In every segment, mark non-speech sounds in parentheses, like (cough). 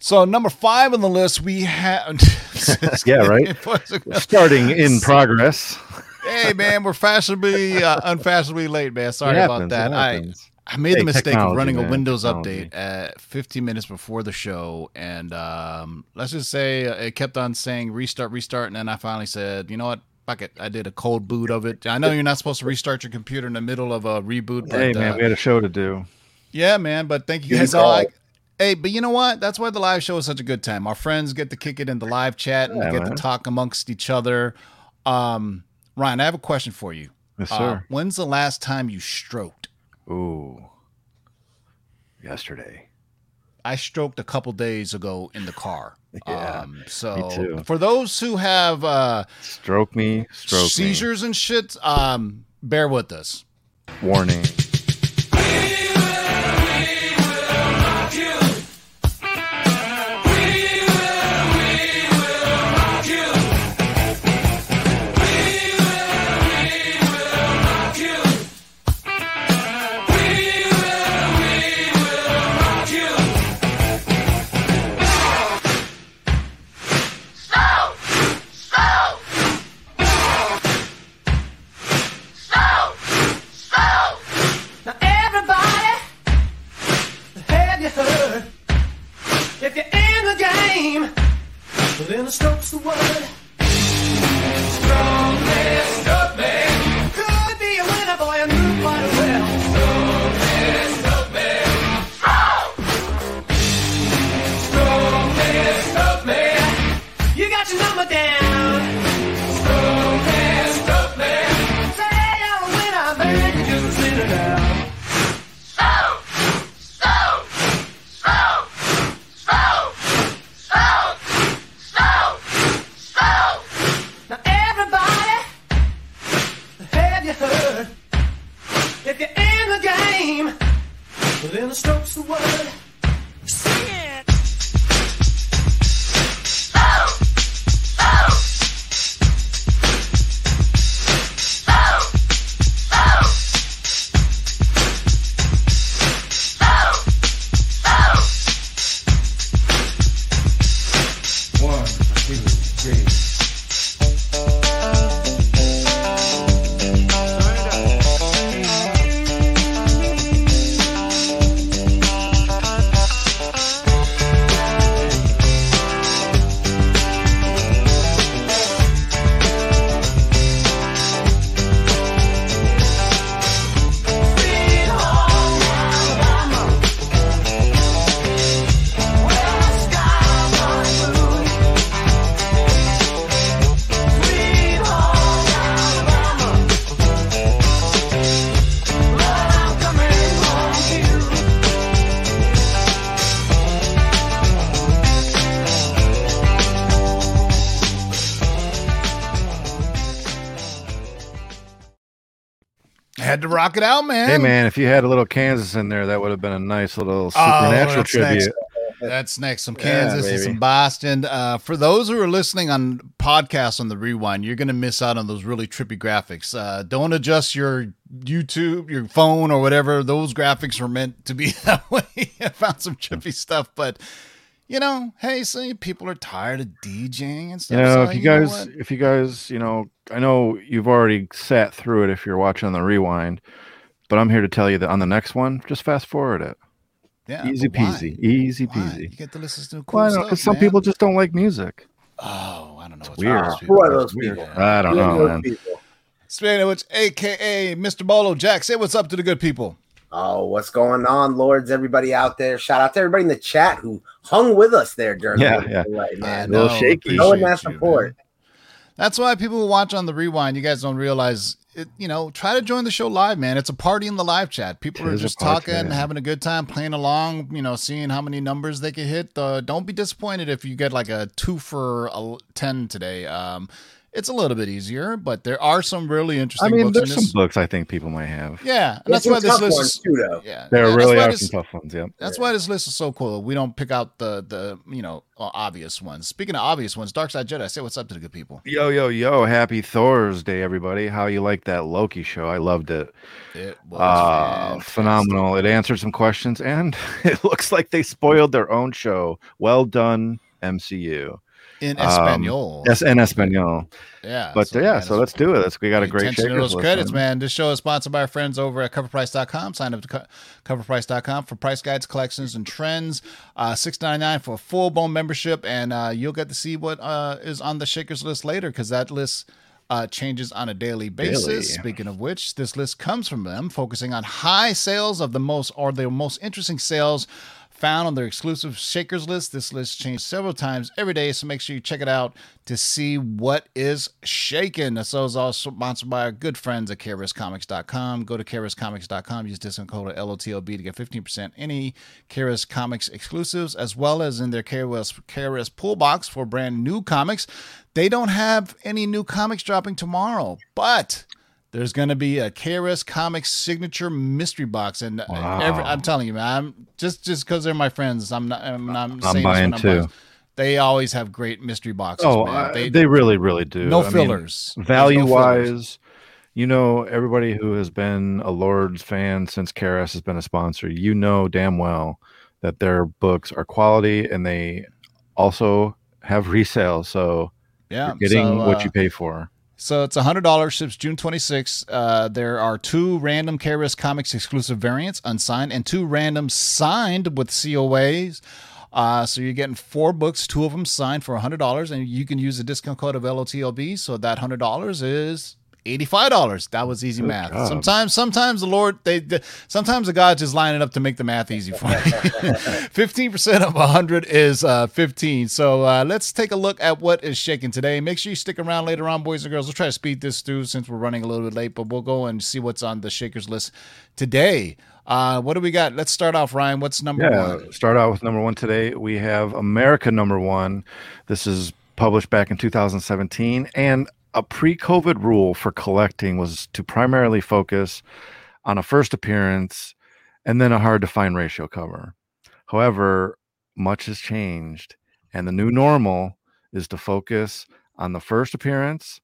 So number five on the list, we have. (laughs) yeah, right. (laughs) Starting in progress. hey man, we're fashionably uh, unfashionably late, man. Sorry about that. I I made hey, the mistake of running man. a Windows update at 15 minutes before the show, and um, let's just say it kept on saying restart, restart, and then I finally said, you know what, fuck it. I did a cold boot of it. I know you're not supposed to restart your computer in the middle of a reboot. But, hey man, uh, we had a show to do. Yeah, man. But thank you guys all. Hey, but you know what? That's why the live show is such a good time. Our friends get to kick it in the live chat and yeah, get man. to talk amongst each other. Um, Ryan, I have a question for you. Yes, uh, sir. Uh, when's the last time you stroked? Ooh, yesterday. I stroked a couple days ago in the car. (laughs) Yeah, um, so for those who have uh, stroke me, stroke seizures me. and shit, um, bear with us. Warning. Then the stroke's the word. Man, stroke man. Could be a winner, boy, and move quite well. Rock it out, man. Hey, man, if you had a little Kansas in there, that would have been a nice little oh, supernatural oh, tribute. Next. That's next. Some Kansas yeah, and some Boston. Uh, for those who are listening on podcasts on the rewind, you're going to miss out on those really trippy graphics. Uh, don't adjust your YouTube, your phone, or whatever. Those graphics were meant to be (laughs) that way. I found some trippy stuff, but you know, hey, see, people are tired of DJing and stuff. You know, so, if you, you guys, if you guys, you know, I know you've already sat through it if you're watching on the rewind, but I'm here to tell you that on the next one, just fast forward it. Yeah, easy peasy, easy why? peasy. You get to listen to cool Why Because some people just don't like music. Oh, I don't know. It's weird. Who are those people? I don't know, man. People? Speaking of which, AKA Mr. Bolo Jack, say what's up to the good people. Oh, what's going on, lords? Everybody out there! Shout out to everybody in the chat who hung with us there during yeah, the yeah. delay, man. A little shaky. Showing that support. That's why people who watch on the rewind. You guys don't realize it. You know, try to join the show live, man. It's a party in the live chat. People it are just talking, yeah. having a good time, playing along. You know, seeing how many numbers they can hit. Uh, don't be disappointed if you get like a two for a ten today. Um, it's a little bit easier, but there are some really interesting. I interesting mean, books there's in some this. books I think people might have. Yeah, and There's that's why this list ones is too, yeah. There yeah, really are this- some tough ones. Yep. That's why this list is so cool. We don't pick out the the you know obvious ones. Speaking of obvious ones, Dark Side Jedi, say what's up to the good people. Yo, yo, yo! Happy Thursday, everybody! How you like that Loki show? I loved it. It was Uh, phenomenal. It answered some questions, and (laughs) it looks like they spoiled their own show. Well done, MCU. In um, Espanol. Yes, en Espanol. yeah, But so, yeah, so let's do it. Let's, we got a great attention to those list, credits, man. man. This show is sponsored by our friends over at coverprice.com. Sign up to co- coverprice.com for price guides, collections, and trends. Uh, Six ninety nine for a full blown membership, and uh, you'll get to see what uh, is on the shakers list later because that list. Uh, changes on a daily basis. Daily. Speaking of which, this list comes from them, focusing on high sales of the most or the most interesting sales found on their exclusive Shakers list. This list changed several times every day, so make sure you check it out to see what is shaking. This is also sponsored by our good friends at KRSComics.com. Go to KRSComics.com, use discount code LOTLB to get 15% any KRS Comics exclusives, as well as in their KRS, KRS Pull Box for brand new comics. They don't have any new comics dropping tomorrow, but there's going to be a KRS Comics signature mystery box, and Wow. every, I'm telling you, man, I'm just just because they're my friends. I'm not. I'm, not I'm saying this buying I'm too. They always have great mystery boxes. Oh, man. I- They, they, really, really do. no I mean, fillers. No value fillers. wise, you know, everybody who has been a Lords fan since KRS has been a sponsor, you know damn well that their books are quality and they also have (laughs) resale. So yeah, you're getting so, what uh, you pay for. So it's hundred dollars. Ships June twenty sixth. Uh, there are two random KRS Comics exclusive variants, unsigned, and two random signed with COAs. Uh, so you're getting four books, two of them signed for hundred dollars, and you can use the discount code of LOTLB. So that hundred dollars is eighty-five dollars. That was easy Good math. Sometimes, sometimes the Lord, they, they, sometimes the God just lining it up to make the math easy for me. (laughs) Fifteen percent of hundred is uh, fifteen. So uh, let's take a look at what is shaking today. Make sure you stick around later on, boys and girls. We'll try to speed this through since we're running a little bit late, but we'll go and see what's on the shakers list today. Uh, what do we got? Let's start off, Ryan. What's number Yeah, one? start out with number one today. We have America number one. This is published back in 2017, and a pre-COVID rule for collecting was to primarily focus on a first appearance and then a hard-to-find ratio cover. However, much has changed, and the new normal is to focus on the first appearance,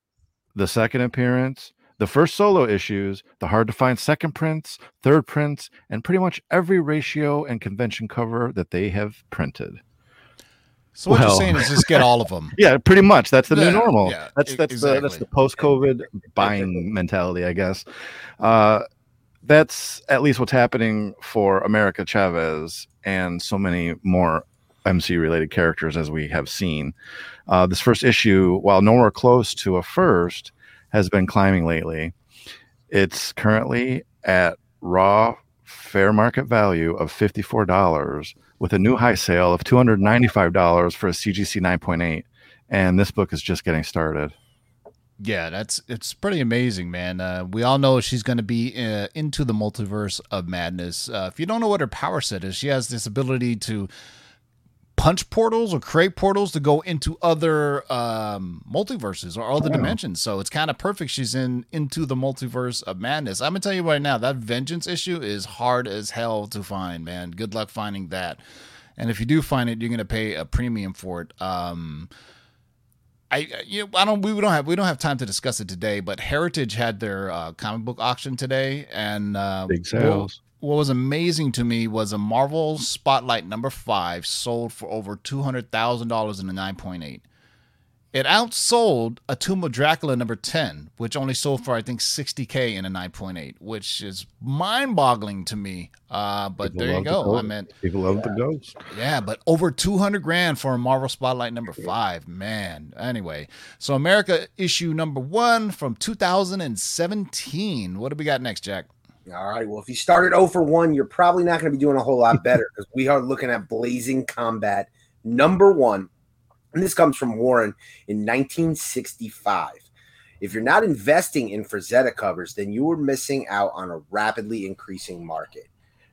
the second appearance, the first solo issues, the hard to find second prints, third prints, and pretty much every ratio and convention cover that they have printed. So what Well- you're saying is just get all of them. (laughs) Yeah, pretty much. That's the Yeah, new normal. yeah, that's that's the that's the post-COVID buying mentality, I guess. Uh, that's at least what's happening for America Chavez and so many more MC related characters as we have seen. Uh, this first issue, while nowhere close to a first, has been climbing lately. It's currently at raw fair market value of $54 with a new high sale of $295 for a CGC 9.8 and this book is just getting started. Yeah, that's it's pretty amazing, man. Uh, we all know she's going to be uh, into the multiverse of madness. Uh, if you don't know what her power set is, she has this ability to punch portals or create portals to go into other um, multiverses or other Wow. dimensions. So it's kind of perfect. She's in into the multiverse of madness. I'm gonna tell you right now that vengeance issue is hard as hell to find, man. Good luck finding that. And if you do find it, you're gonna pay a premium for it. Um, I you know, I don't we don't have we don't have time to discuss it today, but Heritage had their uh, comic book auction today, and uh, Big sales. What, was amazing to me was a Marvel Spotlight number five sold for over two hundred thousand dollars in a nine point eight. It outsold a Tomb of Dracula number ten, which only sold for I think sixty k in a nine point eight, which is mind boggling to me. Uh, but People there you love the go. I meant People love the ghost. yeah, but over 200 grand for a Marvel Spotlight number five. Man. Anyway, so America issue number one from 2017. What do we got next, Jack? All right. Well, if you started 0 for 1, you're probably not going to be doing a whole lot better (laughs) because we are looking at Blazing Combat number one. And this comes from Warren in 1965. If you're not investing in Frazetta covers, then you are missing out on a rapidly increasing market.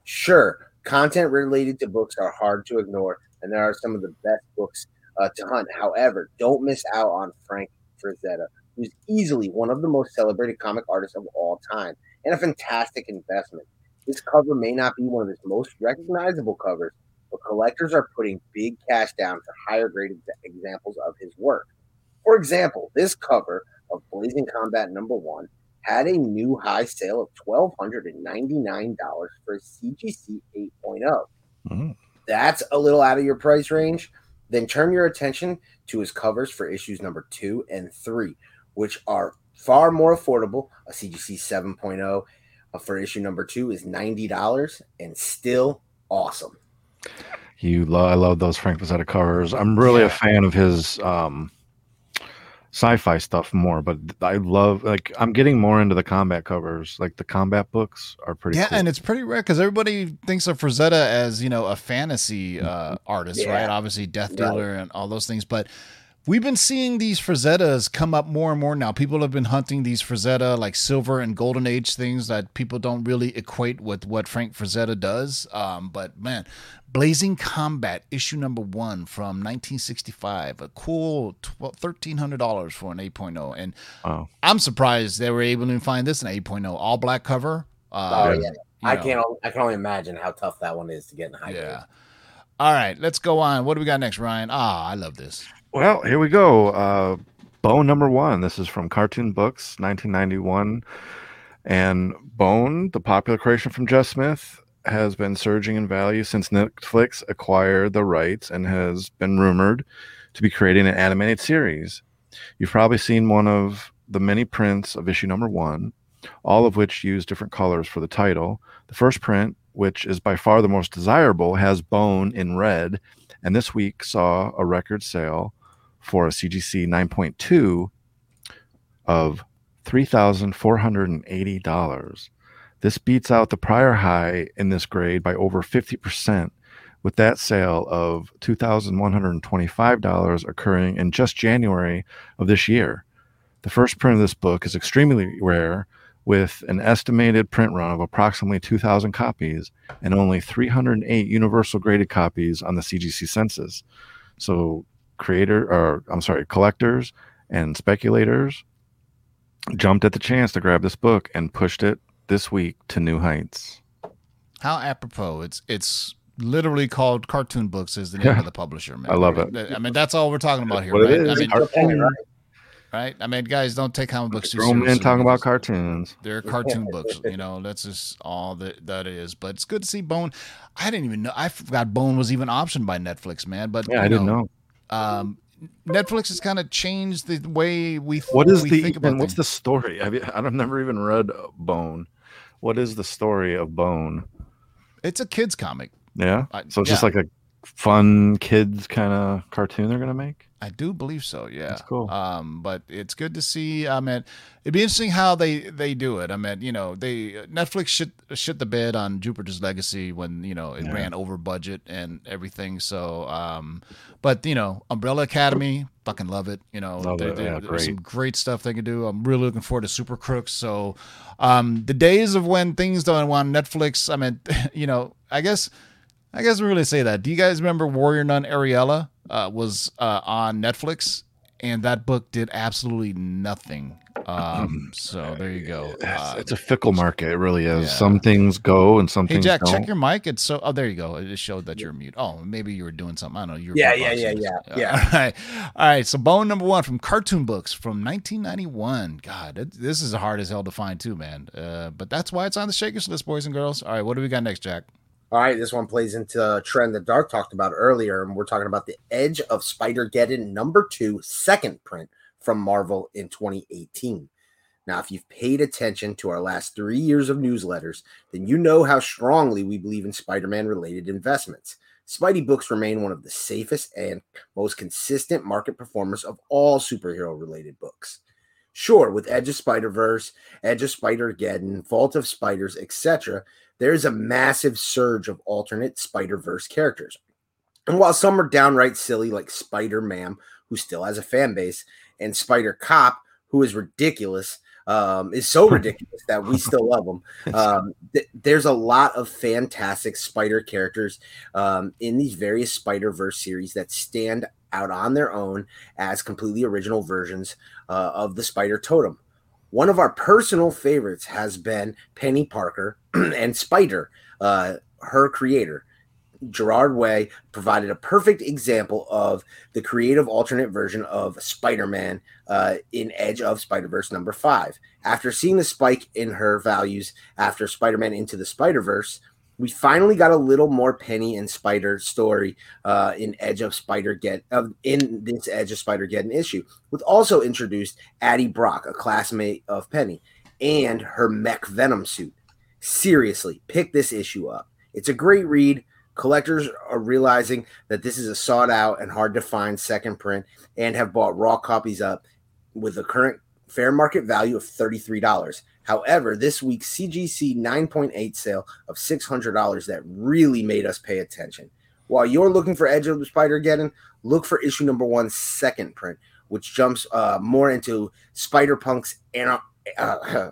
Sure, content related to books are hard to ignore, and there are some of the best books uh, to hunt. However, don't miss out on Frank Frazetta, who's easily one of the most celebrated comic artists of all time and a fantastic investment. This cover may not be one of his most recognizable covers, but collectors are putting big cash down for higher graded examples of his work. For example, this cover of Blazing Combat number one had a new high sale of $1,299 for a CGC 8.0. Mhm. That's a little out of your price range. Then turn your attention to his covers for issues number two and three, which are far more affordable. A CGC 7.0 uh, for issue number two is $90 and still awesome. You lo- I love those Frank Frazetta covers. I'm really Yeah. a fan of his um sci-fi stuff more, but I love like I'm getting more into the combat covers. Like the combat books are pretty Yeah, cool. and it's pretty rare because everybody thinks of Frazetta as you know a fantasy uh, artist, Yeah. right? Obviously, Death Right. Dealer and all those things, but we've been seeing these Frazettas come up more and more now. People have been hunting these Frazetta like silver and golden age things that people don't really equate with what Frank Frazetta does. Um, but man, Blazing Combat issue number one from 1965, a cool thirteen hundred dollars for an 8.0, and Wow. I'm surprised they were able to find this in 8.0 all black cover. Uh, Oh, yeah. I know. can't. I can only imagine how tough that one is to get in high. grade. Yeah. All right, let's go on. What do we got next, Ryan? Ah, I love this. Well, here we go. Uh, Bone number one. This is from Cartoon Books, 1991. And Bone, the popular creation from Jeff Smith, has been surging in value since Netflix acquired the rights and has been rumored to be creating an animated series. You've probably seen one of the many prints of issue number one, all of which use different colors for the title. The first print, which is by far the most desirable, has Bone in red, and this week saw a record sale for a CGC 9.2 of $3,480. This beats out the prior high in this grade by over 50%, with that sale of $2,125 occurring in just January of this year. The first print of this book is extremely rare, with an estimated print run of approximately 2,000 copies and only 308 universal graded copies on the CGC census. So, creator, or I'm sorry, collectors and speculators jumped at the chance to grab this book and pushed it this week to new heights. How apropos. It's it's literally called Cartoon Books is the name Yeah. of the (laughs) publisher, man. I love it. I mean, that's all we're talking about here, What it right? I mean, cartoon. right? I mean, guys, don't take comic books too Grown men seriously talking about cartoons. They're cartoon books, you know. That's just all that that is. But it's good to see Bone. I didn't even know. I forgot Bone was even optioned by Netflix, man. But Yeah, I didn't know. Um, Netflix has kind of changed the way we. What is we the think about and what's things. the story? Have you, I've never even read Bone. What is the story of Bone? It's a kids comic. Yeah, so it's just like a fun kids kind of cartoon they're gonna make. I do believe so. Yeah, That's cool. Um, but it's good to see. I mean, it'd be interesting how they they do it. I mean, you know, they Netflix shit shit the bed on Jupiter's Legacy when you know it Yeah. ran over budget and everything. So, um, but you know, Umbrella Academy, fucking love it. You know, Love they- it. they- Yeah, there's some great. great stuff they can do. I'm really looking forward to Super Crooks. So, um, the days of when things don't want Netflix. I mean, (laughs) you know, I guess. I guess we really say that. Do you guys remember Warrior Nun Areala uh, was uh, on Netflix, and that book did absolutely nothing. Um, so there you go. It's, Uh, it's a fickle market. It really is. yeah. Some things go and some hey things Jack, don't. check your mic. It's so. Oh, there you go. It just showed that you're mute. Oh, maybe you were doing something. I don't know. You're Yeah, yeah, beatboxing. yeah, yeah, Uh, yeah. All right, all right. So bone number one from Cartoon Books from 1991. God, it, this is hard as hell to find too, man. Uh, but that's why it's on the Shakers list, boys and girls. All right, what do we got next, Jack? All right, this one plays into a trend that Dark talked about earlier, and we're talking about the Edge of Spider Geddon number two, second print from Marvel in 2018. Now, if you've paid attention to our last three years of newsletters, then you know how strongly we believe in Spider Man related investments. Spidey books remain one of the safest and most consistent market performers of all superhero related books. Sure, with Edge of Spider Verse, Edge of Spider Geddon, Vault of Spiders, etc., there's a massive surge of alternate Spider Verse characters. And while some are downright silly, like Spider Ham, who still has a fan base, and Spider Cop, who is ridiculous, um, is so (laughs) ridiculous that we still love him. Um, th- there's a lot of fantastic Spider characters um, in these various Spider Verse series that stand out on their own as completely original versions uh, of the Spider Totem. One of our personal favorites has been Penny Parker (clears throat) and Spider, uh, her creator. Gerard Way provided a perfect example of the creative alternate version of Spider Man uh, in Edge of Spider Verse number five. After seeing the spike in her values after Spider Man Into the Spider Verse, we finally got a little more Penny and Spider story uh, in Edge of Spider Get in this Edge of Spider Geddon issue, with also introduced Addie Brock, a classmate of Penny, and her mech Venom suit. Seriously, pick this issue up. It's a great read. Collectors are realizing that this is a sought out and hard to find second print and have bought raw copies up with a current fair market value of $33. However, this week's CGC 9.8 sale of $600 that really made us pay attention. While you're looking for Edge of the Spider Geddon, look for issue number one, second print, which jumps uh, more into Spider Punk's ana- uh, (laughs)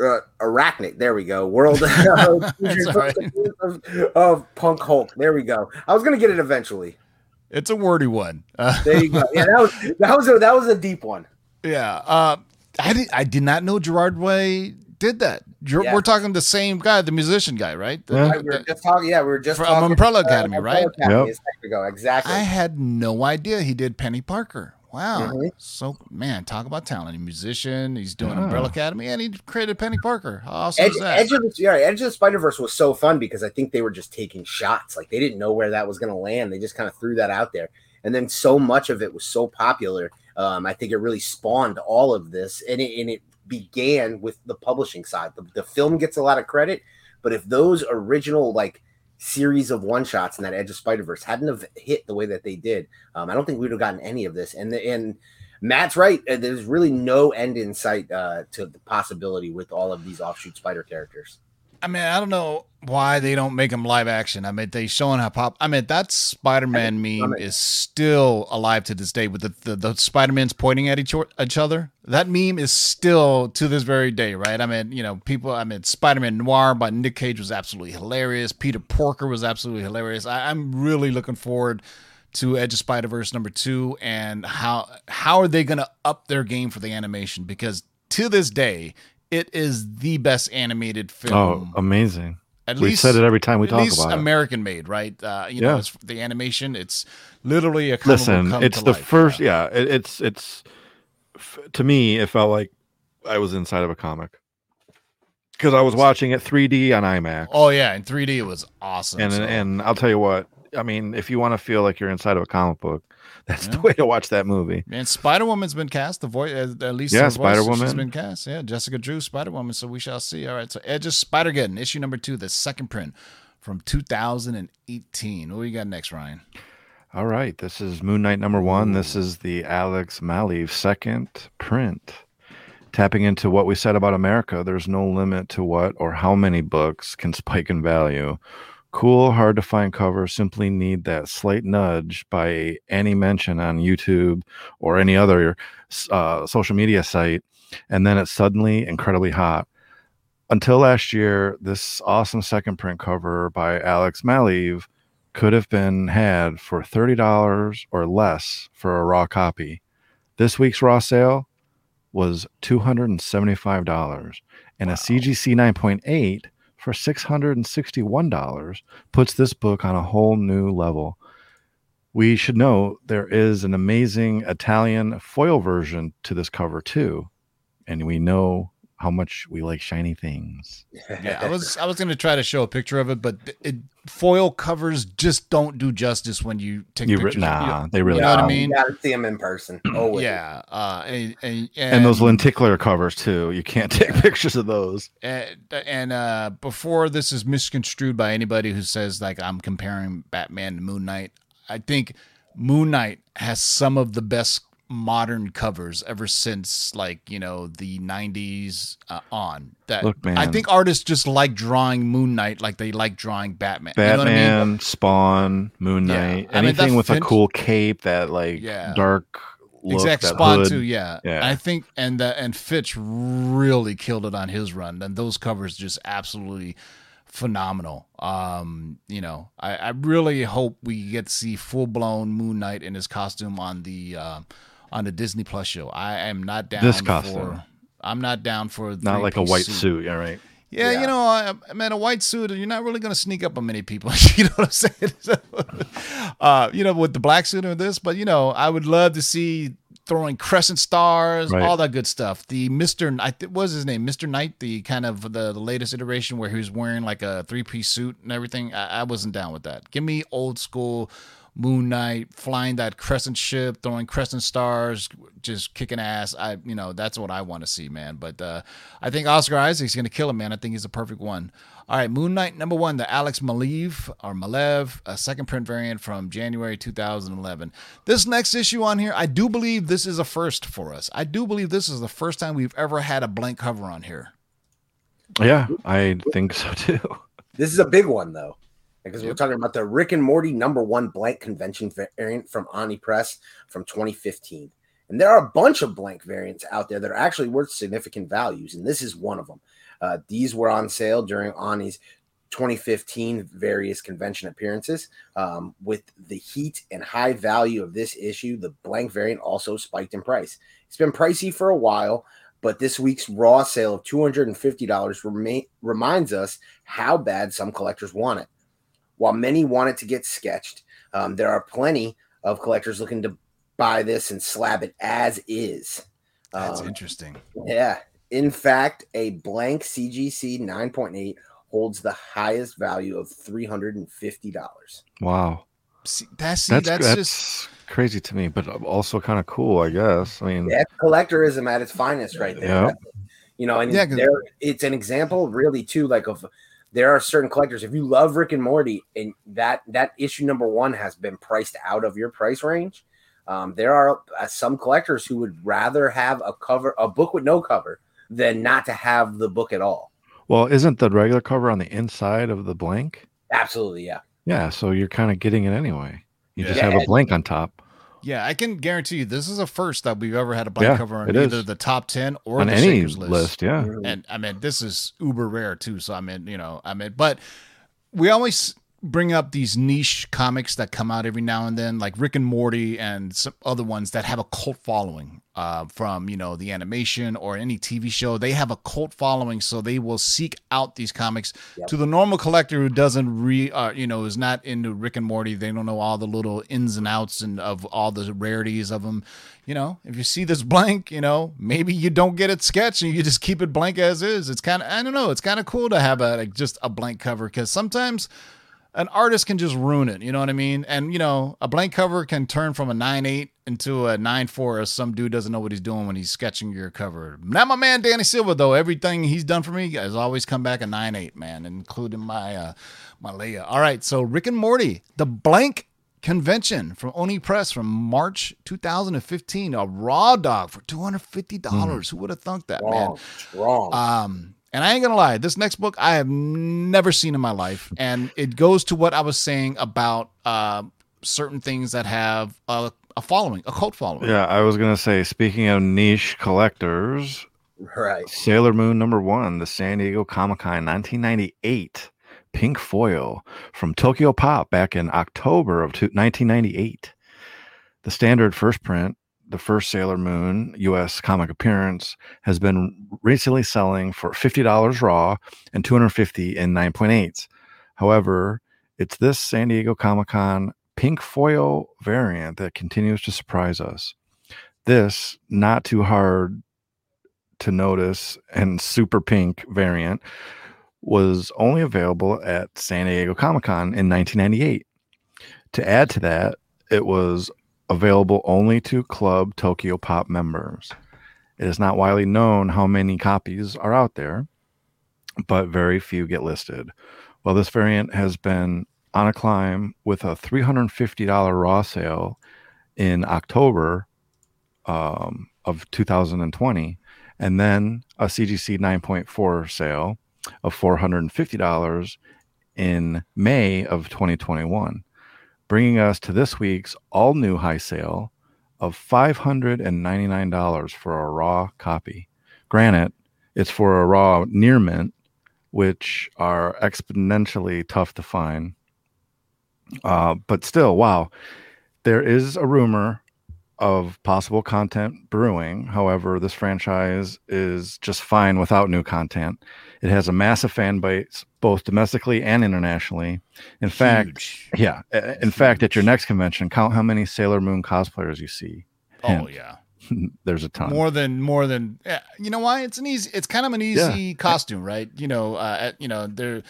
uh, Arachnid. There we go. World (laughs) right. of, of Punk Hulk. There we go. I was gonna get it eventually. It's a wordy one. Uh, There you go. Yeah, that was that was a that was a deep one. yeah. Uh, I did. I did not know Gerard Way did that. Ger- Yeah. We're talking the same guy, the musician guy, right? The- Yeah. Right, we were just talking. Yeah, we were just From talking, Umbrella Academy, Umbrella right? Academy Yep. a. Exactly. I had no idea he did Penny Parker. Wow. Mhm. So man, talk about talent. He's a musician. He's doing Yeah. Umbrella Academy, and he created Penny Parker. How awesome Edge, is that? Edge of the yeah, Edge of the Spider Verse was so fun because I think they were just taking shots. Like they didn't know where that was going to land. They just kind of threw that out there, and then so much of it was so popular. Um, I think it really spawned all of this, and it, and it began with the publishing side. The, the film gets a lot of credit, but if those original like series of one shots in that Edge of Spider Verse hadn't have hit the way that they did, um, I don't think we'd have gotten any of this. And the, and Matt's right. uh, There's really no end in sight uh, to the possibility with all of these offshoot spider characters. I mean, I don't know why they don't make them live action. I mean, they showing how pop. I mean, that Spider-Man meme is still alive to this day with the the, the Spider-Mans pointing at each, o- each other. That meme is still to this very day, right? I mean, you know, people. I mean, Spider-Man Noir by Nick Cage was absolutely hilarious. Peter Porker was absolutely hilarious. I, I'm really looking forward to Edge of Spider Verse number two and how how are they going to up their game for the animation because to this day it is the best animated film. Oh, amazing. At We've least said it every time we talk about it. American made, right? Uh, you Yeah. know, it's the animation. It's literally a comic Listen, it's the life. first. Yeah, it, it's it's f- to me. It felt like I was inside of a comic because I was watching it 3D on IMAX. Oh yeah, in 3D it was awesome. and so- and I'll tell you what. I mean, if you want to feel like you're inside of a comic book, that's the way to watch that movie. And Spider Woman's been cast. The voice, uh, at least Yeah, Spider-Woman. She's been cast. Yeah, Jessica Drew, Spider Woman. So we shall see. All right. So Edge of Spider Geddon, issue number two, the second print from 2018. What do you got next, Ryan? All right, this is Moon Knight number one. This is the Alex Maleev second print. Tapping into what we said about America, there's no limit to what or how many books can spike in value. Cool, hard to find covers simply need that slight nudge by any mention on YouTube or any other uh, social media site, and then it's suddenly incredibly hot. Until last year, this awesome second print cover by Alex Maleev could have been had for $30 or less for a raw copy. This week's raw sale was $275 and a CGC 9.8 for $661 puts this book on a whole new level. We should know there is an amazing Italian foil version to this cover too, and we know how much we like shiny things. Yeah, I was I was gonna try to show a picture of it, but it, foil covers just don't do justice when you take You re- pictures. nah, You- they really you know what I mean? You gotta see them in person. (clears throat) Always. Yeah, uh, and, and, And those lenticular covers too. You can't take pictures of those. and, and uh, before this is misconstrued by anybody who says like I'm comparing Batman to Moon Knight, I think Moon Knight has some of the best modern covers ever since like you know the 90s uh, on that Look, man. i think artists just like drawing moon knight like they like drawing batman You know I mean? Batman, Spawn, Moon Yeah. Knight, I mean, anything with a cool cape, that like Yeah. dark look, exact spot hood. too yeah. Yeah. i think and uh, and Finch really killed it on his run and those covers just absolutely phenomenal. Um, you know, I, I really hope we get to see full blown Moon Knight in his costume on the uh, on the Disney Plus show. I am not down for This costume. for. I'm not down for Not like a white suit. Yeah, right. Yeah, Yeah. you know, I, I mean, a white suit, you're not really going to sneak up on many people. (laughs) you know what I'm saying? (laughs) So, uh, you know, with the black suit or this, but, you know, I would love to see throwing crescent stars, Right. all that good stuff. The Mr. I th- was his name? Mr. Knight, the kind of the, the latest iteration where he was wearing like a three piece suit and everything. I, I wasn't down with that. Give me old school Moon Knight flying that crescent ship, throwing crescent stars, just kicking ass. I, you know, that's what I want to see, man. But uh, I think Oscar Isaac's gonna kill him, man. I think he's a perfect one. All right, Moon Knight number one, the Alex Maleev or Malev, a second print variant from January 2011. This next issue on here, I do believe this is a first for us. I do believe this is the first time we've ever had a blank cover on here. Yeah, I think so too. This is a big one though, because we're talking about the Rick and Morty number one blank convention variant from Oni Press from 2015. And there are a bunch of blank variants out there that are actually worth significant values, and this is one of them. Uh, these were on sale during Oni's 2015 various convention appearances. Um, with the heat and high value of this issue, the blank variant also spiked in price. It's been pricey for a while, but this week's raw sale of $250 remain, reminds us how bad some collectors want it. While many want it to get sketched, um, there are plenty of collectors looking to buy this and slab it as is. That's Um, interesting. yeah. In fact, a blank CGC 9.8 holds the highest value of $350. Wow, See, that's see, that's that's, that's, just crazy to me, but also kind of cool, I guess. I mean, That's collectorism at its finest right there. Yeah. You know, and Yeah, 'cause- there it's an example really too, like of there are certain collectors. If you love Rick and Morty and that that issue number one has been priced out of your price range, um, there are uh, some collectors who would rather have a cover, a book with no cover, than not to have the book at all. well, isn't the regular cover on the inside of the blank? Absolutely, yeah. Yeah, so you're kind of getting it anyway. You just Yeah. have a blank on top yeah. I can guarantee you this is a first that we've ever had a blank Yeah, cover on either is. the top ten or on the any list. list. Yeah. And I mean, this is uber rare too. So I mean, you know, I mean, but we always bring up these niche comics that come out every now and then, like Rick and Morty and some other ones that have a cult following uh, from, you know, the animation or any TV show. They have a cult following, so they will seek out these comics. Yep. To the normal collector who doesn't re, uh, you know, is not into Rick and Morty, they don't know all the little ins and outs and of all the rarities of them. You know, if you see this blank, you know, maybe you don't get it sketched and you just keep it blank as is. It's kind of, I don't know, it's kind of cool to have a like just a blank cover because sometimes an artist can just ruin it. You know what I mean? And you know, a blank cover can turn from a nine eight into a nine four if some dude doesn't know what he's doing when he's sketching your cover. Not my man Danny Silva though. Everything he's done for me has always come back a nine eight man, including my uh my Leia. All right, so Rick and Morty, the blank convention from Oni Press from March 2015, a raw dog for two hundred fifty dollars. Who would have thunk that, man? Wrong, wrong. Um, and I ain't gonna lie, this next book I have never seen in my life, and it goes to what I was saying about uh, certain things that have a, a following, a cult following. yeah. I was gonna say, speaking of niche collectors, right. Sailor Moon number one, the San Diego Comic Con 1998 pink foil from Tokyo Pop back in October of two- 1998. The standard first print, the first Sailor Moon US comic appearance, has been recently selling for $50 raw and 250 in 9.8s. However, it's this San Diego Comic Con pink foil variant that continues to surprise us. This, not too hard to notice and super pink variant was only available at San Diego Comic Con in 1998. To add to that, it was available only to Club Tokyo Pop members. It is not widely known how many copies are out there, but very few get listed. Well, this variant has been on a climb with a $350 raw sale in October um, of 2020 and then a CGC 9.4 sale of $450 in May of 2021, bringing us to this week's all new high sale of $599 for a raw copy. Granted, it's for a raw near mint, which are exponentially tough to find. Uh, but still, wow, there is a rumor of possible content brewing. However, this franchise is just fine without new content. It has a massive fan base, both domestically and internationally. In fact, yeah, in fact, at your next convention, count how many Sailor Moon cosplayers you see. Oh yeah. (laughs) There's a ton. more than more than yeah, you know why it's an easy it's kind of an easy costume right you know uh at- you know there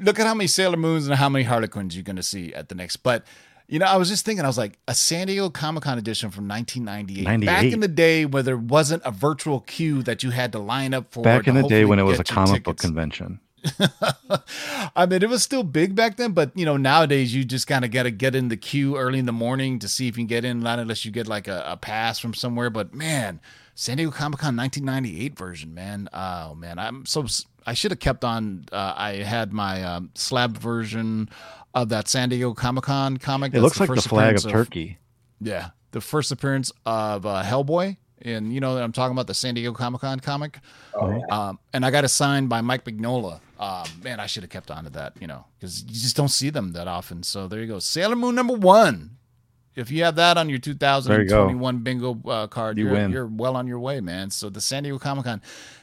look at how many sailor moons and how many harlequins you're going to see at the next but you know i was just thinking i was like a san diego comic-con edition from 1998 back in the day where there wasn't a virtual queue that you had to line up for Back in the day when it was a comic book convention. (laughs) I mean, it was still big back then, but you know, nowadays you just kind of got to get in the queue early in the morning to see if you can get in line unless you get like a, a pass from somewhere. But man, San Diego Comic Con 1998 version, man. Oh man, I'm so I should have kept on. Uh, I had my um, slab version of that San Diego Comic Con comic. It That's looks like the flag appearance of Turkey. yeah, the first appearance of uh, Hellboy, and you know that I'm talking about the San Diego Comic Con comic. Oh, yeah. Um, and I got it signed by Mike Mignola. Um, man, I should have kept on to that, you know, because you just don't see them that often. So there you go, Sailor Moon number one. If you have that on your 2021 bingo uh, card, You you are win. you're well on your way, man. So the San Diego Comic Con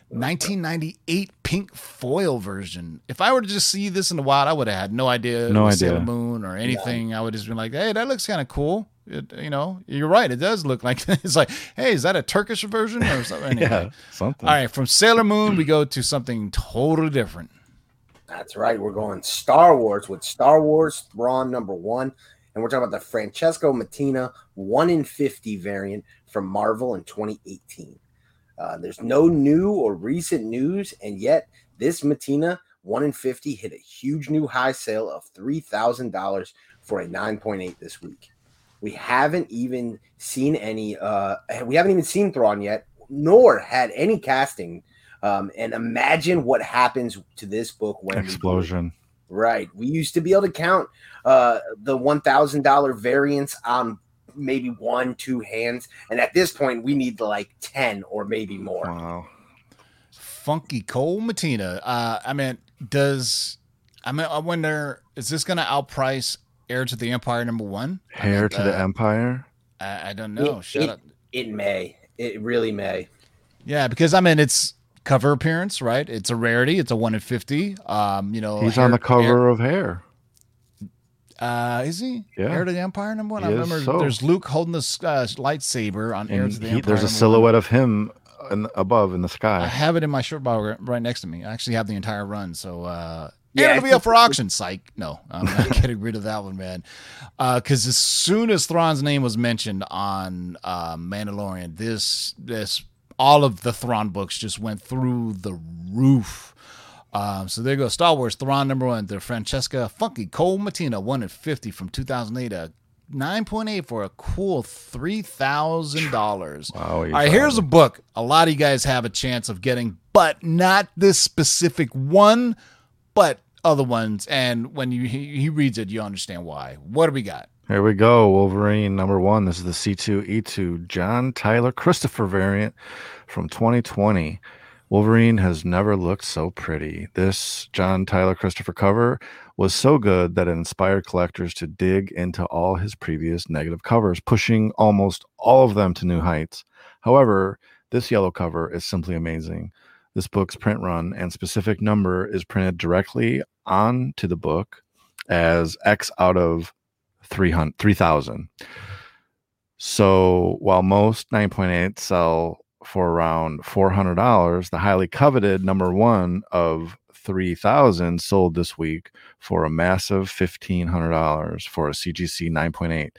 1998 pink foil version. If I were to just see this in the wild, I would have had no idea No it was Sailor. Moon or anything. I would have just been like, hey, that looks kind of cool. It, you know, you're right. It does look like (laughs) it's like, hey, is that a Turkish version or something? (laughs) Anyway. Yeah, something. All right, from Sailor Moon, we go to something totally different. That's right. We're going Star Wars with Star Wars Thrawn number one. And we're talking about the Francesco Mattina 1 in 50 variant from Marvel in 2018. Uh, there's no new or recent news, and yet this Mattina 1 in 50 hit a huge new high sale of $3,000 for a 9.8 this week. We haven't even seen any, uh, we haven't even seen Thrawn yet, nor had any casting. Um, and imagine what happens to this book when. Explosion. Right. We used to be able to count uh, the one thousand dollar variants on maybe one, two hands, and at this point, we need like ten or maybe more. Wow. Funky Cole Mattina. Uh, I mean, does I mean I wonder is this going to outprice Heir to the Empire number one? I Hair mean, to the uh, Empire. I, I don't know. It- Shut it- up. It may. It really may. Yeah, because I mean it's cover appearance, right? It's a rarity. It's a one in fifty. Um, you know, He's on the Heir- cover of Hair. Uh, is he? Yeah. Heir to the Empire number one. I He is remember so. there's Luke holding this uh, lightsaber on Heir to the he, Empire. there's a number one. silhouette of him in, above in the sky. I have it in my shirt bottle right- next to me. I actually have the entire run. So uh Yeah, it'll be up for auction. Psych. No, I'm not (laughs) getting rid of that one, man. Uh Because as soon as Thrawn's name was mentioned on uh, Mandalorian, this this all of the Thrawn books just went through the roof. Um, so there you go. Star Wars Thrawn number one. The Francesca Funky Cole Mattina one at fifty from two thousand eight. A nine point eight for a cool three thousand dollars. Wow. All right, here's a book a lot of you guys have a chance of getting, but not this specific one, but other ones. And when you he, he reads it, you understand why. What do we got? Here we go. Wolverine number one. This is the C2E2 John Tyler Christopher variant from 2020. Wolverine has never looked so pretty. This John Tyler Christopher cover was so good that it inspired collectors to dig into all his previous negative covers, pushing almost all of them to new heights. However, this yellow cover is simply amazing. This book's print run and specific number is printed directly onto the book as X out of 300 3000 so while most 9.8 sell for around $400 the highly coveted number one of 3000 sold this week for a massive $1500 for a cgc 9.8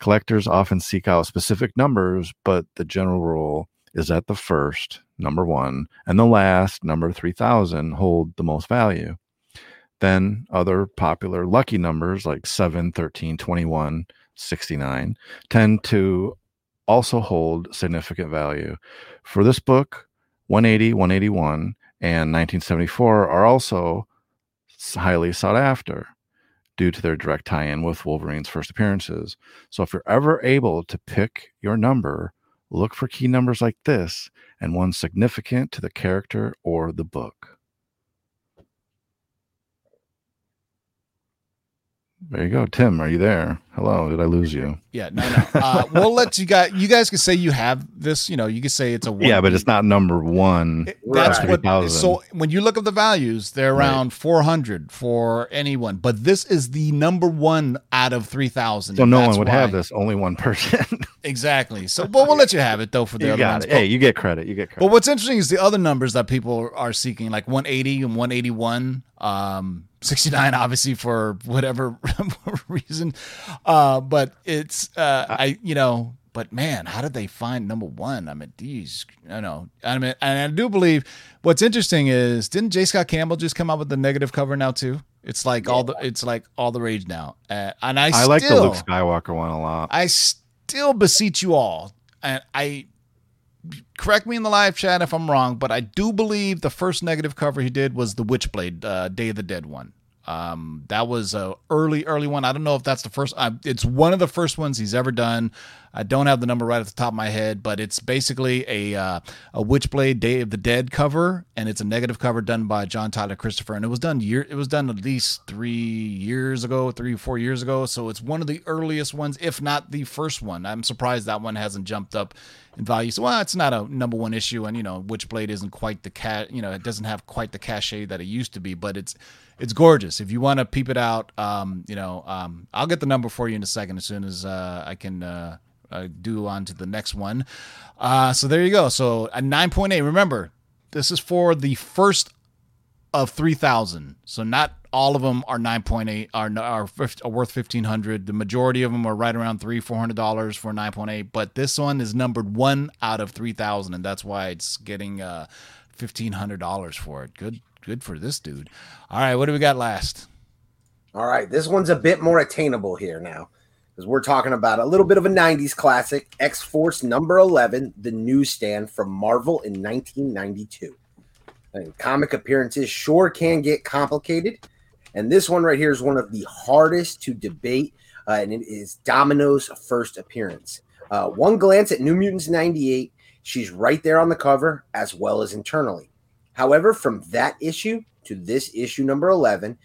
collectors often seek out specific numbers but the general rule is that the first number one and the last number 3000 hold the most value. Then other popular lucky numbers like 7, 13, 21, 69 tend to also hold significant value. For this book, 180, 181, and 1974 are also highly sought after due to their direct tie in with Wolverine's first appearances. So if you're ever able to pick your number, look for key numbers like this and one significant to the character or the book. There you go, Tim. Are you there? Hello. Did I lose you? Yeah, no, no. Uh, we'll let you guys. You guys can say you have this. You know, you can say it's a one. Yeah, but it's not number one. That's Right. what. 3,000. So when you look up the values, they're Right. around 400 for anyone. But this is the number one out of 3,000. So no one would why- have this. Only one person. (laughs) Exactly. So, but we'll let you have it though for the you other got ones. it. Hey, you get credit. You get credit. But what's interesting is the other numbers that people are seeking, like 180 and 181, um, 69, obviously for whatever (laughs) reason. Uh, but it's, uh, I, you know, but man, how did they find number one? I mean, these, I know, I mean, and I do believe what's interesting is didn't J. Scott Campbell just come out with the negative cover now too? It's like all the, it's like all the rage now. Uh, and I, I like the still- Luke Skywalker one a lot. I still beseech you all, and I correct me in the live chat if I'm wrong, but I do believe the first negative cover he did was the Witchblade uh, Day of the Dead one. Um, that was a early, early one. I don't know if that's the first. Uh, it's one of the first ones he's ever done. I don't have the number right at the top of my head, but it's basically a uh, a Witchblade Day of the Dead cover, and it's a negative cover done by John Tyler Christopher, and it was done year. It was done at least three years ago, three four years ago. So it's one of the earliest ones, if not the first one. I'm surprised that one hasn't jumped up in value. So well, it's not a number one issue, and you know, Witchblade isn't quite the cat. You know, it doesn't have quite the cachet that it used to be, but it's it's gorgeous. If you want to peep it out, um, you know, um, I'll get the number for you in a second as soon as uh, I can uh, uh, do on to the next one. Uh, so there you go. So a 9.8. Remember, this is for the first of 3,000. So not all of them are 9.8 are, are, are worth 1,500. The majority of them are right around three, $400 for 9.8. But this one is numbered one out of 3,000. And that's why it's getting uh, $1,500 for it. Good, good for this dude. All right. What do we got last? All right, this one's a bit more attainable here now because we're talking about a little bit of a 90s classic X Force number 11, the newsstand from Marvel in 1992. And comic appearances sure can get complicated. And this one right here is one of the hardest to debate, uh, and it is Domino's first appearance. Uh, one glance at New Mutants 98, she's right there on the cover as well as internally. However, from that issue to this issue number 11,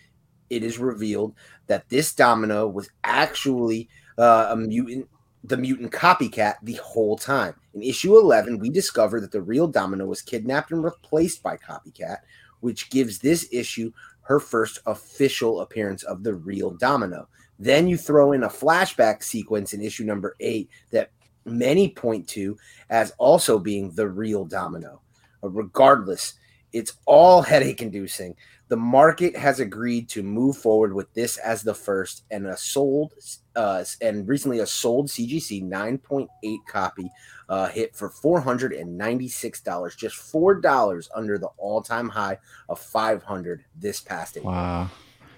it is revealed that this domino was actually uh, a mutant, the mutant copycat the whole time. In issue 11, we discover that the real domino was kidnapped and replaced by copycat, which gives this issue her first official appearance of the real domino. Then you throw in a flashback sequence in issue number eight that many point to as also being the real domino. Uh, regardless, it's all (laughs) headache inducing. The market has agreed to move forward with this as the first and a sold uh, and recently a sold CGC 9.8 copy uh, hit for $496, just $4 under the all-time high of 500 this past April. Wow.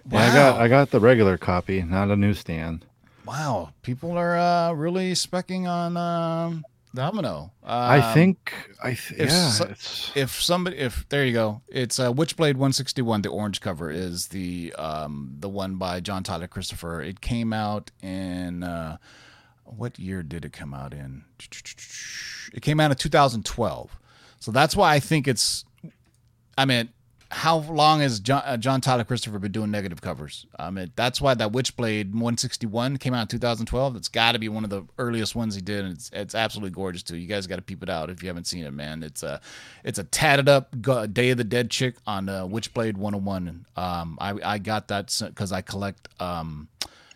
Yeah, I got I got the regular copy, not a newsstand. Wow. People are uh, really specking on um, Domino. I Um, think I th- if yeah, so- if somebody if there you go. It's uh witchblade 161 the orange cover is the um the one by john tyler christopher. It came out in uh what year did it come out in? It came out in 2012 so that's why i think it's i mean how long has John, uh, John Tyler Christopher been doing negative covers? I mean, that's why that Witchblade 161 came out in 2012. It's got to be one of the earliest ones he did, and it's it's absolutely gorgeous too. You guys got to peep it out if you haven't seen it, man. It's a it's a tatted up Day of the Dead chick on uh, Witchblade 101. Um, I I got that because I collect um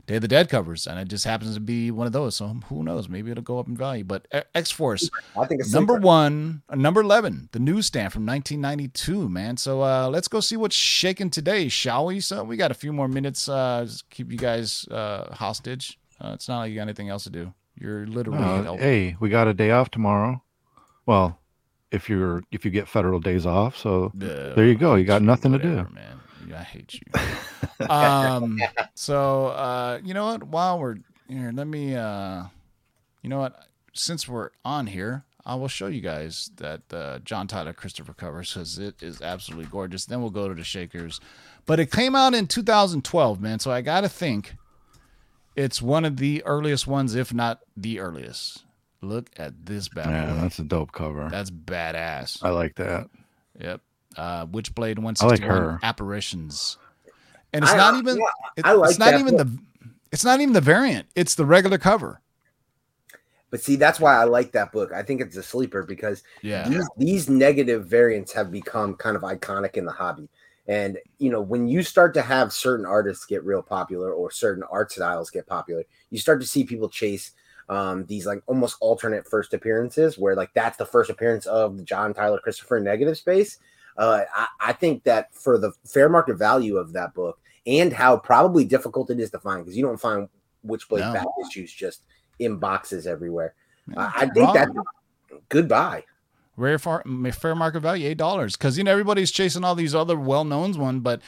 Day of the Dead covers, and it just happens to be one of those. So who knows? Maybe it'll go up in value. But X Force I think it's number super. one, uh, number eleven, the newsstand from 1992, man. So uh, let's go see what's shaking today, shall we? So we got a few more minutes. Uh, just keep you guys uh, hostage. Uh, it's not like you got anything else to do. You're literally Uh, hey, we got a day off tomorrow. Well, if you're if you get federal days off, so Uh, there you go. You got nothing to do. man. Yeah, I hate you. (laughs) um. So uh, you know what? While we're here, let me. Uh, you know what? Since we're on here, I will show you guys that uh, John Tyler Christopher covers because it is absolutely gorgeous. Then we'll go to the Shakers, but it came out in 2012, man. So I got to think it's one of the earliest ones, if not the earliest. Look at this bad Yeah, boy. that's a dope cover. That's badass. I like that. Yep. Uh, Witchblade I 161 like her. apparitions. And it's I- not even yeah, it- I like it's not that even book. the It's not even the variant; it's the regular cover. But see, that's why I like that book. I think it's a sleeper because Yeah, these these negative variants have become kind of iconic in the hobby. And you know, when you start to have certain artists get real popular or certain art styles get popular, you start to see people chase um, these like almost alternate first appearances, where like that's the first appearance of the John Tyler Christopher negative space. Uh, I, I think that for the fair market value of that book and how probably difficult it is to find because you don't find Witchblade No. back issues just in boxes everywhere. Yeah, I, I think wrong. that goodbye. rare far, fair market value eight dollars because you know everybody's chasing all these other well knowns one, but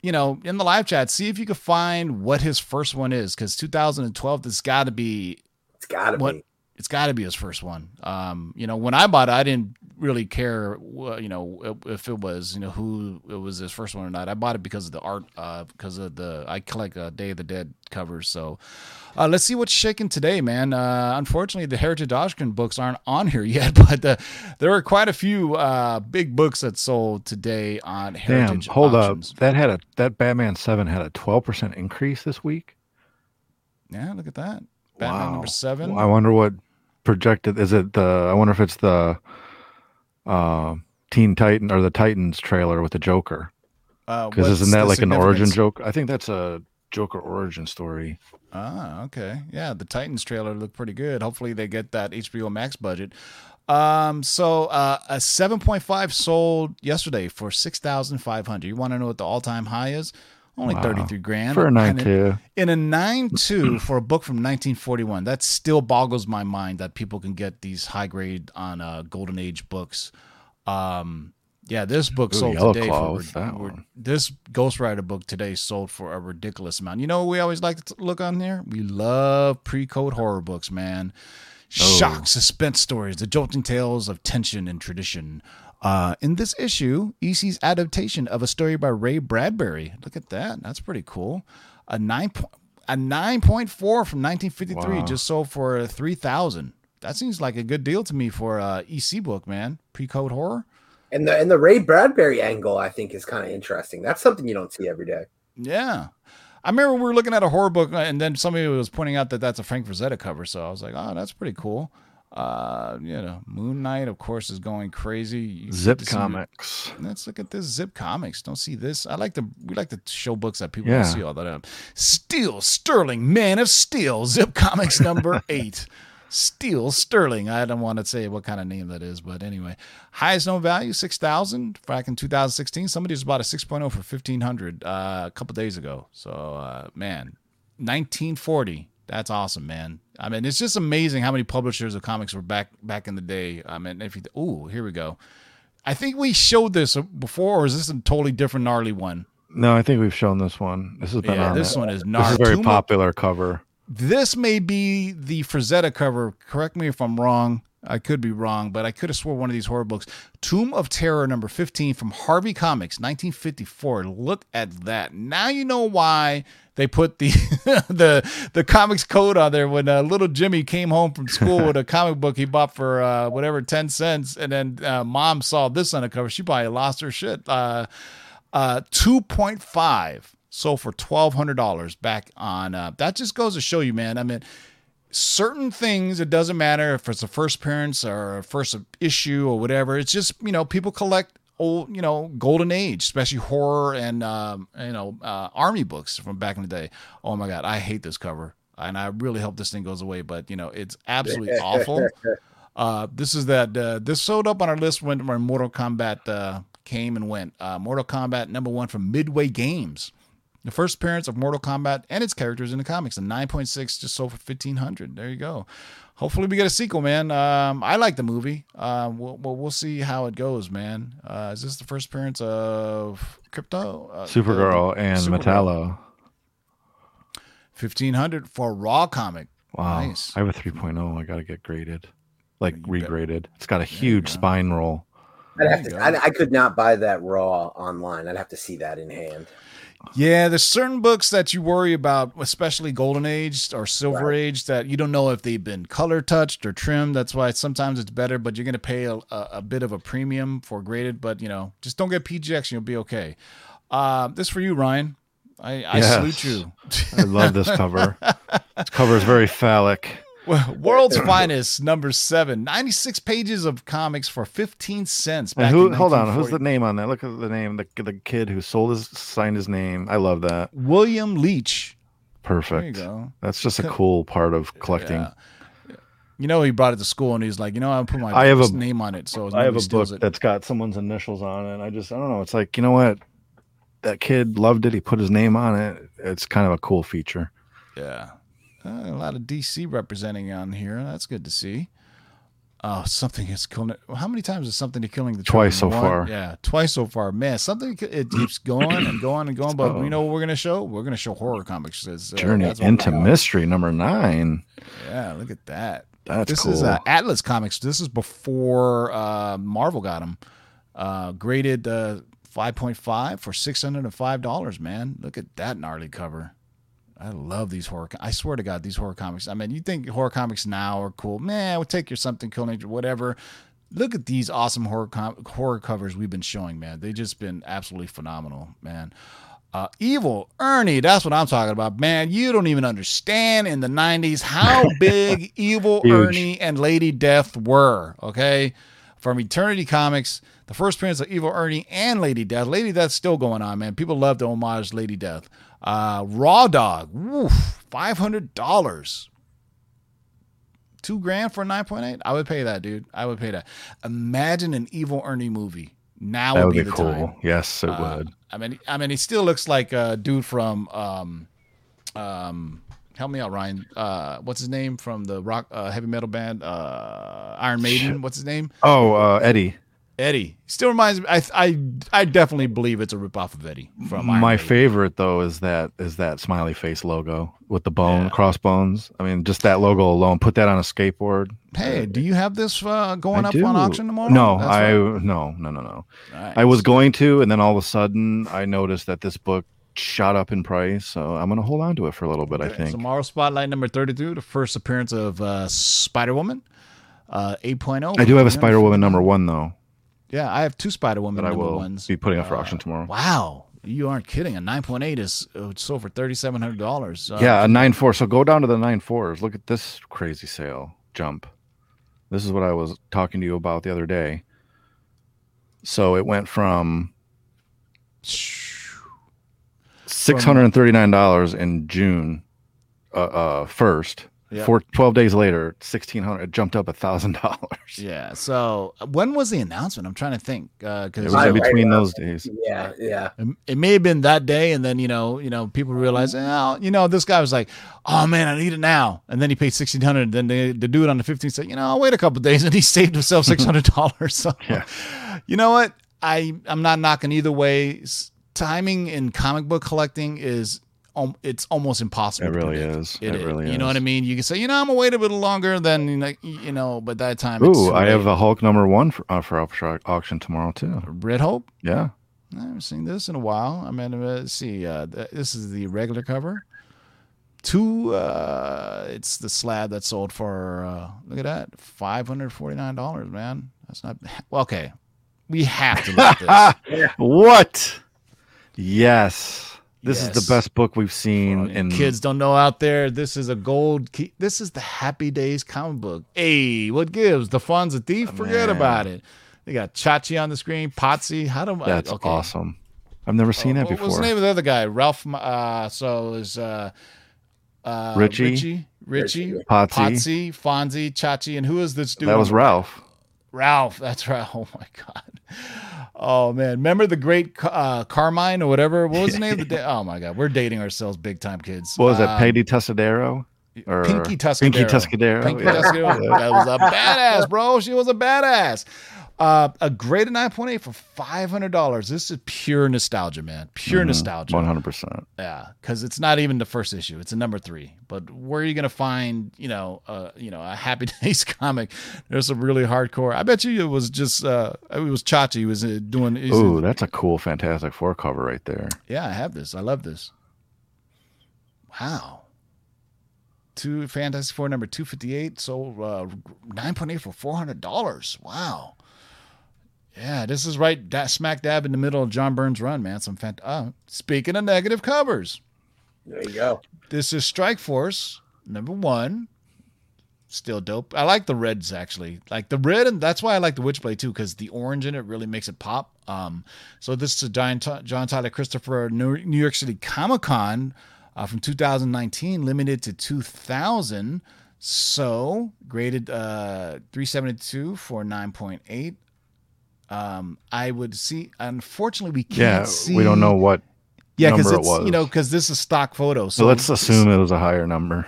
you know in the live chat, see if you can find what his first one is because 2012 this got to be It's got to be. It's got to be his first one. Um, you know, when I bought it, I didn't really care, you know, if it was, you know, who it was his first one or not. I bought it because of the art, uh, because of the I collect uh, Day of the Dead covers. So, uh, let's see what's shaking today, man. Uh, unfortunately, the Heritage Auction books aren't on here (laughs) yet, but uh, there were quite a few uh, big books that sold today on Heritage. Damn, hold Auctions. up. That had a that Batman Seven had a twelve percent increase this week. Yeah, look at that. Batman Wow. number seven. I wonder what projected is it the I wonder if it's the uh Teen Titan or the Titans trailer with the Joker. Uh, Because what's isn't that like an origin joke? I think that's a Joker origin story. Ah, okay. Yeah, the Titans trailer looked pretty good. Hopefully they get that HBO Max budget. Um, so uh, a 7.5 sold yesterday for 6,500. You want to know what the all-time high is? Only Wow. 33 grand. For a 9 2. in a 9.2 for a book from 1941. That still boggles my mind that people can get these high grade on uh, Golden Age books. Um, yeah, this book Ooh, sold Yellow today Claw, for what's that for- one? this Ghost Rider book today sold for a ridiculous amount. You know what we always like to look on here? We love pre-code horror books, man. Shock, suspense stories, the jolting tales of tension and tradition. Uh, in this issue, EC's adaptation of a story by Ray Bradbury. Look at that. That's pretty cool. A nine point a nine point four from nineteen fifty three Wow. just sold for three thousand. That seems like a good deal to me for a EC book, man. Pre-code horror. And the and the Ray Bradbury angle, I think, is kind of interesting. That's something you don't see every day. Yeah. I remember we were looking at a horror book and then somebody was pointing out that that's a Frank Frazetta cover. So I was like, oh, that's pretty cool. Uh, you know, Moon Knight, of course, is going crazy. You Zip get to see- Comics. Let's look at this Zip Comics. Don't see this. I like to we like to show books that people Yeah. don't see all the time. Steel Sterling, Man of Steel, Zip Comics number (laughs) eight. Steel Sterling. I don't want to say what kind of name that is, but anyway. Highest known value, six thousand back in 2016. Somebody just bought a 6.0 for fifteen hundred uh, a couple days ago. So uh, man, 1940. That's awesome, man. I mean, it's just amazing how many publishers of comics were back back in the day. I mean, if you ooh, here we go. I think we showed this before, or is this a totally different gnarly one? No, I think we've shown this one. This has been Yeah, on this it. one is gnarly. This is a very popular cover. This may be the Frazetta cover. Correct me if I'm wrong. I could be wrong, but I could have swore one of these horror books. Tomb of Terror number 15 from Harvey Comics, 1954. Look at that. Now you know why they put the (laughs) the the comics code on there when uh, little Jimmy came home from school with a (laughs) comic book he bought for uh, whatever 10 cents and then uh, mom saw this on the cover. She probably lost her shit. Uh, uh 2.5 sold for $1200 back on uh that just goes to show you man i mean certain things it doesn't matter if it's a first appearance or a first issue or whatever it's just you know people collect old you know golden age especially horror and um you know uh army books from back in the day. Oh my god i hate this cover and i really hope this thing goes away but you know it's absolutely (laughs) awful. Uh, this is that uh, this showed up on our list when, when Mortal Kombat uh, came and went. Uh, Mortal Kombat number one from Midway Games, the first appearance of Mortal Kombat and its characters in the comics. A nine point six just sold for fifteen hundred. There you go. Hopefully we get a sequel, man. Um, I like the movie. Uh, we'll, we'll we'll see how it goes, man. Uh, is this the first appearance of Krypto? Uh, Supergirl and Supergirl. Metallo. Fifteen hundred for a Raw comic. Wow. Nice. I have a 3.0. I got to get graded. Like You bet. regraded. It's got a huge spine roll. I'd have to, you I. I could not buy that raw online. I'd have to see that in hand. Yeah, there's certain books that you worry about, especially Golden Age or Silver Right. Age, that you don't know if they've been color touched or trimmed. That's why sometimes it's better, but you're going to pay a, a, a bit of a premium for graded. But you know, just don't get PGX, and you'll be okay. Uh, this for you, Ryan. I, I Yes. salute you. I love this cover. this cover is very phallic. Well, (laughs) World's Finest, number seven. 96 pages of comics for 15 cents. Back who? Hold on. Who's the name on that? Look at the name. The the kid who sold his signed his name. I love that. William Leach. Perfect. There you go. That's just a cool part of collecting. Yeah. You know, he brought it to school and he's like, you know, I'll put my I have a- name on it. So I have a book it. that's got someone's initials on it. And I just I don't know. It's like you know what, that kid loved it. He put his name on it. It's kind of a cool feature. Yeah. Uh, a lot of DC representing on here. That's good to see. Oh, something is killing it. How many times is something to killing the Twice so One- far. Yeah, twice so far. Man, something it keeps going and going and going. But Oh. you know what we're gonna show? We're gonna show horror comics. It's, uh, Journey what into mystery number nine. Yeah, look at that. That's this cool. is uh, Atlas Comics. This is before uh, Marvel got them. Uh, graded uh, 5.5 for $605, man. Look at that gnarly cover. I love these horror. I swear to God, these horror comics. I mean, you think horror comics now are cool? Man, we'll take your something, kill nature, whatever. Look at these awesome horror com- horror covers we've been showing, man. They just been absolutely phenomenal, man. Uh, Evil Ernie, that's what I'm talking about, man. You don't even understand in the '90s how (laughs) big Evil Huge. Ernie and Lady Death were. Okay, from Eternity Comics, the first appearance of Evil Ernie and Lady Death. Lady Death's still going on, man. People love to homage Lady Death. Uh, Raw Dog, woof, five hundred dollars. Two grand for a nine point eight. I would pay that, dude. I would pay that. Imagine an Evil Ernie movie. Now That would be, be the cool. time. Yes, it Uh, would. I mean, I mean, he still looks like a dude from um, um, help me out, Ryan. Uh, what's his name from the rock uh, heavy metal band uh, Iron Maiden? What's his name? Oh, uh, Eddie. Eddie. Still reminds me. I I I definitely believe it's a ripoff of Eddie from Iron My Maiden. favorite though is that is that smiley face logo with the bone Yeah. crossbones. I mean, just that logo alone. Put that on a skateboard. Hey, do you have this uh, going I up do. on auction tomorrow? No, That's I right. no no no no. Nice. I was going to, and then all of a sudden, I noticed that this book shot up in price. So I'm going to hold on to it for a little bit. I think. Tomorrow Spotlight number 32, the first appearance of uh, Spider Woman. Uh, 8.0. I do have a Spider Woman number one though Yeah, I have two Spider Woman that I number will ones. be putting up for Uh, auction tomorrow. Wow, you aren't kidding. A 9.8 is uh, sold for $3,700. Uh, yeah, a nine four. So go down to the nine fours. Look at this crazy sale jump. This is what I was talking to you about the other day. So it went from six hundred and thirty nine dollars in June, uh, uh first. Yeah. For twelve days later, sixteen hundred. It jumped up a thousand dollars. (laughs) Yeah. So uh, when was the announcement? I'm trying to think It because was I- in I- between those days. Yeah, yeah. it, it may have been that day, and then you know, you know, people realize, oh, you know, this guy was like, oh man, I need it now, and then he paid sixteen hundred. Then the, the dude on the 15th said, you know, I'll wait a couple days, (laughs) and he saved himself six hundred (laughs) dollars. so, Yeah. you know what? I I'm not knocking either way. Timing in comic book collecting is. Um, it's almost impossible. It really is. It It is. really You know what I mean? You can say, you know, I'm gonna wait a little longer than you know, you know, but that time. it's Ooh, I have a Hulk number one for, uh, for auction tomorrow too. Red Hope. Yeah. I haven't seen this in a while. I mean, uh, let's see. Uh, this is the regular cover. Two. Uh, it's the slab that sold for. Uh, look at that, five hundred forty nine dollars. Man, that's not well, (laughs) okay. We have to look at this. (laughs) What? Yes. This is the best book we've seen Well, in kids don't know out there. This is a gold key. This is the Happy Days comic book. Hey, what gives? The fun's a thief. Forget Man. about it. They got Chachi on the screen. Potsy. How do I? That's okay. awesome. I've never seen Uh, that what was before. the name of the other guy? Ralph. Uh, so is uh, uh, Richie? Richie, Richie, Richie. Potsy. Potsy, Fonzie, Chachi, and who is this dude? That was Ralph. Ralph. That's right. (laughs) Oh my god. Oh man, remember the great uh, Carmine or whatever? What was the name of the (laughs) day? Oh my god, we're dating ourselves big time, kids. What was that? Um, Peggy Tuscadero? Or Pinky Tuscadero. Pinky Tuscadero. Pinky yeah. Tuscadero. That was a (laughs) badass, bro. She was a badass. Uh, a graded 9.8 for $500. This is pure nostalgia, man. Pure Mm-hmm. nostalgia. One hundred percent. Yeah, because it's not even the first issue; it's a number three. But where are you gonna find, you know, uh, you know, a Happy (laughs) Days comic? There's some really hardcore. I bet you it was just, uh, it was Chachi. Was uh, doing. Ooh, that's a cool Fantastic Four cover right there. yeah, I have this. I love this. Wow. Two Fantastic Four number two fifty eight. So uh, nine point eight for four hundred dollars. Wow. Yeah, this is right da- smack dab in the middle of John Byrne's run, man. Some fant- oh, speaking of negative covers, There you go. this is Strike Force number one. Still dope. I like the reds actually. Like the red, and that's why I like the Witchblade too, because the orange in it really makes it pop. Um, so this is a John, John Tyler Christopher New New York City Comic Con uh, from 2019, limited to 2,000. So graded uh 372 for 9.8. Um, I would see. Unfortunately, we can't Yeah, see. we don't know what. Yeah, because it it's was. you know because this is stock photo. So let's assume it was a higher number.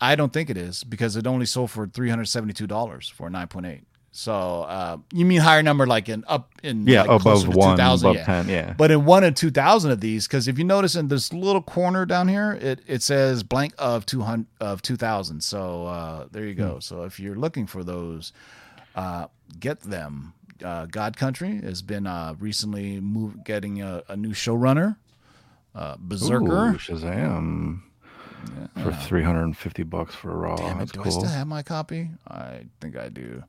I don't think it is because it only sold for three hundred seventy-two dollars for nine point eight. So uh, you mean higher number like in up in Yeah, like above one, 2000, above yeah. ten. Yeah. But in one and two thousand of these, because if you notice in this little corner down here, it, it says blank of two hundred of two thousand. So uh, there you Hmm. go. So if you're looking for those, uh, get them. Uh, God Country has been uh, recently move, getting a, a new showrunner, uh, Berserker. Ooh, Shazam. For three hundred and fifty bucks for a raw. Damn it, do I still have my copy? I think I do.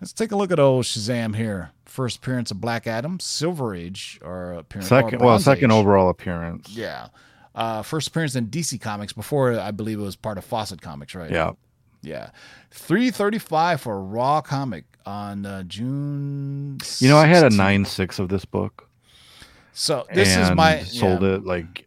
Let's take a look at old Shazam here. First appearance of Black Adam, Silver Age, or appearance. or Second, well, second Age. overall appearance. Yeah. Uh, first appearance in DC Comics before I believe it was part of Fawcett Comics, right? Yeah. Yeah. 335 for a raw comic on uh, June. You know, I had a nine six of this book. So this is my sold yeah. it like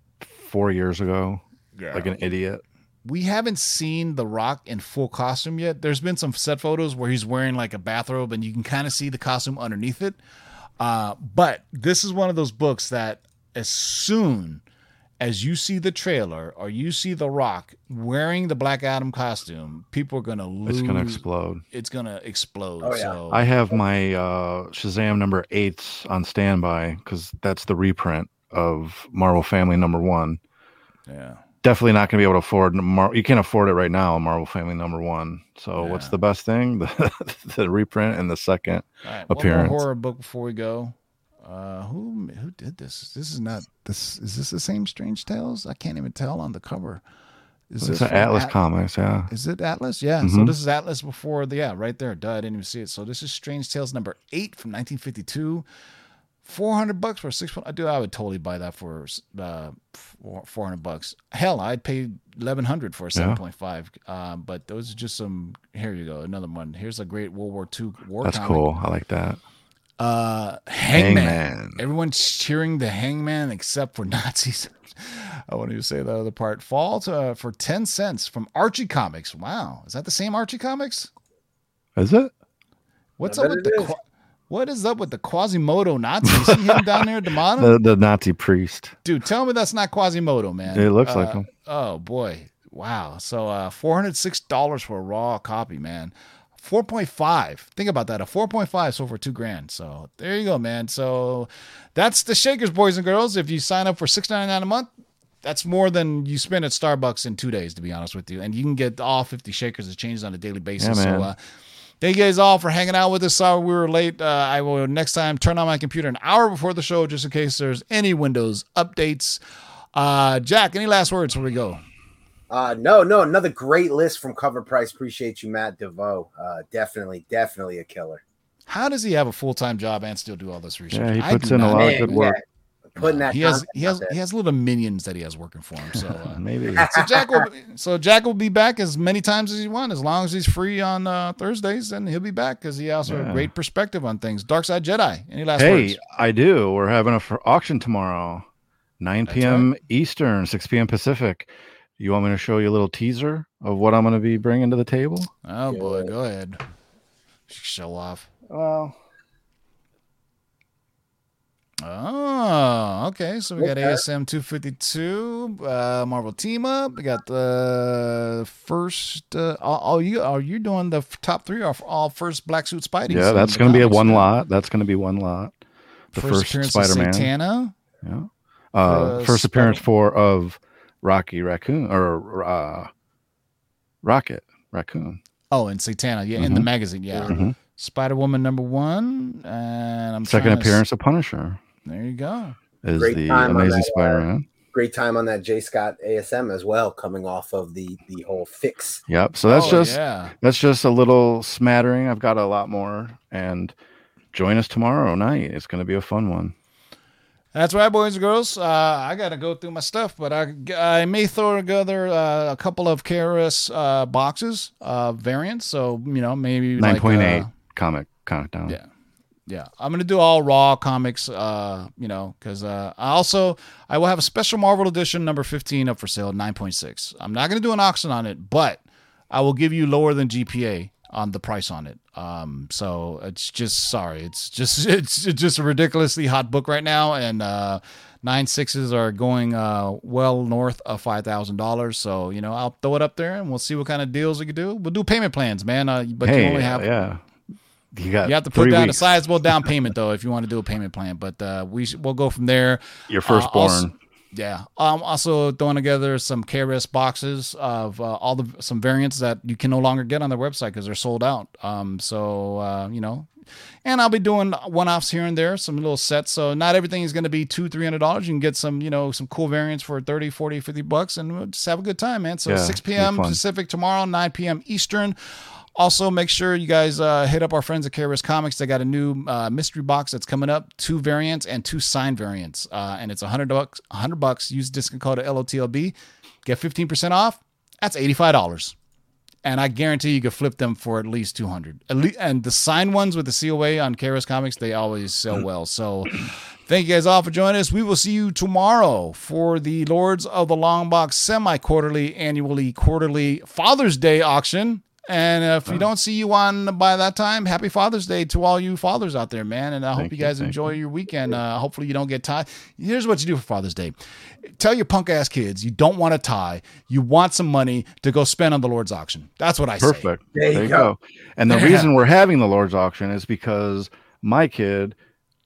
four years ago, Yeah. like an idiot. we haven't seen The Rock in full costume yet. There's been some set photos where he's wearing like a bathrobe and you can kind of see the costume underneath it. Uh, but this is one of those books that as soon as you see the trailer or you see The Rock wearing the Black Adam costume, people are gonna lose. It's gonna explode. It's gonna explode. Oh, yeah. So I have my uh, Shazam number eights on standby because that's the reprint of Marvel Family number one. yeah. Definitely not going to be able to afford. Mar- you can't afford it right now. Marvel Family number one. So what's the best thing? (laughs) The, the reprint and the second. All right, appearance. One more horror book before we go. Uh, who who did this? This is not this. Is this the same Strange Tales? I can't even tell on the cover. Is It's this an Atlas At- Comics. Yeah. Is it Atlas? Yeah. So Mhm. this is Atlas before the yeah right there. Duh, I didn't even see it. So this is Strange Tales number eight from 1952. Four hundred bucks for a six. I do. I would totally buy that for uh, four hundred bucks. Hell, I'd pay eleven hundred for a Yeah. seven point five. Um, but those are just some. Here you go, another one. Here's a great World War II war. That's comic. cool. I like that. Uh, Hangman. Hangman. Everyone's cheering the Hangman except for (laughs) Nazis. I want to say the other part. Fall to, uh, for ten cents from Archie Comics. Wow, is that the same Archie Comics? Is it? What's I up with the? is. Qua- what is up with the Quasimodo Nazis? See him down there at the (laughs) bottom, The, the Nazi priest. dude. Tell me that's not Quasimodo, man. It looks Uh, like him. Oh boy, wow. So uh, four hundred six dollars for a raw copy, man. Four point five. Think about that. A four point five sold for two grand. So there you go, man. So that's the Shakers, boys and girls. If you sign up for six ninety nine a month, that's more than you spend at Starbucks in two days, to be honest with you. And you can get all fifty Shakers that changes on a daily basis. Yeah, so uh, Thank you guys all for hanging out with us. Sorry we were late. Uh, I will next time turn on my computer an hour before the show just in case there's any Windows updates. Uh, Jack, any last words before we go? Uh, no, no, another great list from CovrPrice. Appreciate you, Matt DeVoe. Uh, definitely, definitely a killer. How does he have a full time job and still do all this research? Yeah, he puts do in a lot of good work. yeah, putting that He has he has there. he has little minions that he has working for him. So (laughs) uh, Maybe. (laughs) so Jack will so Jack will be back as many times as he wants, as long as he's free on uh, Thursdays. Then he'll be back because he has a great perspective on things. Dark Side Jedi. Any last hey, words? I do. We're having a for auction tomorrow, 9 That's p.m. Eastern, 6 p.m. Pacific. You want me to show you a little teaser of what I'm going to be bringing to the table? Oh boy, go ahead. Show off. Well, Oh, okay. So we got Okay. ASM 252, uh, Marvel Team Up. We got the first. Uh, all, all you are you doing the top three or all first Black Suit Spidey? yeah, that's going to be a one lot. That's going to be one lot. The first, appearance Spider-Man. of Satana. Yeah. Uh, first appearance Spider- for of Rocky Raccoon or uh, Rocket Raccoon. Oh, and Satana. Yeah, in the magazine. Yeah. Mhm. Spider Woman number one, and I'm Second trying to appearance of Punisher There you go. is Great the time on Amazing that, uh, Spider-Man. Great time on that J Scott ASM as well, coming off of the the whole fix. Yep. So that's Oh, just yeah. that's just a little smattering. I've got a lot more, and join us tomorrow night. It's going to be a fun one. That's right, boys and girls. Uh, I got to go through my stuff, but I, I may throw together uh, a couple of KRS uh, boxes uh, variants. So, you know, maybe 9.8 like, uh, comic countdown. Yeah. Yeah, I'm gonna do all raw comics, uh, you know, because uh, I also I will have a special Marvel edition number 15 up for sale, 9.6. I'm not gonna do an auction on it, but I will give you lower than GPA on the price on it. Um, so it's just sorry, it's just it's, (laughs) it's just a ridiculously hot book right now, and uh, nine sixes are going uh, well north of five thousand dollars. So you know, I'll throw it up there, and we'll see what kind of deals we can do. We'll do payment plans, man. Uh, but Hey, you only have yeah. You got you have to put down weeks. a sizable down (laughs) payment though if you want to do a payment plan. But uh, we sh- we'll go from there. Your Uh, firstborn. also- yeah. I'm also throwing together some KRS boxes of uh, all the some variants that you can no longer get on their website because they're sold out. Um, so uh, you know, and I'll be doing one offs here and there, some little sets. So not everything is going to be two, three hundred dollars. You can get some, you know, some cool variants for 30, 40, 50 bucks and we'll just have a good time, man. So Yeah, 6 p.m. Pacific tomorrow, 9 p.m. Eastern. Also, make sure you guys uh, hit up our friends at KRS Comics. They got a new uh, mystery box that's coming up, two variants and two signed variants, uh, and it's a hundred bucks. hundred bucks. Use discount code LOTLB, get fifteen percent off. That's eighty five dollars, and I guarantee you can flip them for at least two hundred. At least, and the signed ones with the COA on KRS Comics, they always sell well. So. Thank you guys all for joining us. We will see you tomorrow for the Lords of the Long Box semi quarterly, annually, quarterly Father's Day auction. And if we don't see you on by that time, happy Father's Day to all you fathers out there, man. And I hope Thank you you, guys thank enjoy your weekend. Uh, hopefully, you don't get tied. Here's what you do for Father's Day tell your punk ass kids you don't want a tie, you want some money to go spend on the Lord's auction. That's what I say. Perfect. There you go. And the (laughs) reason we're having the Lord's auction is because my kid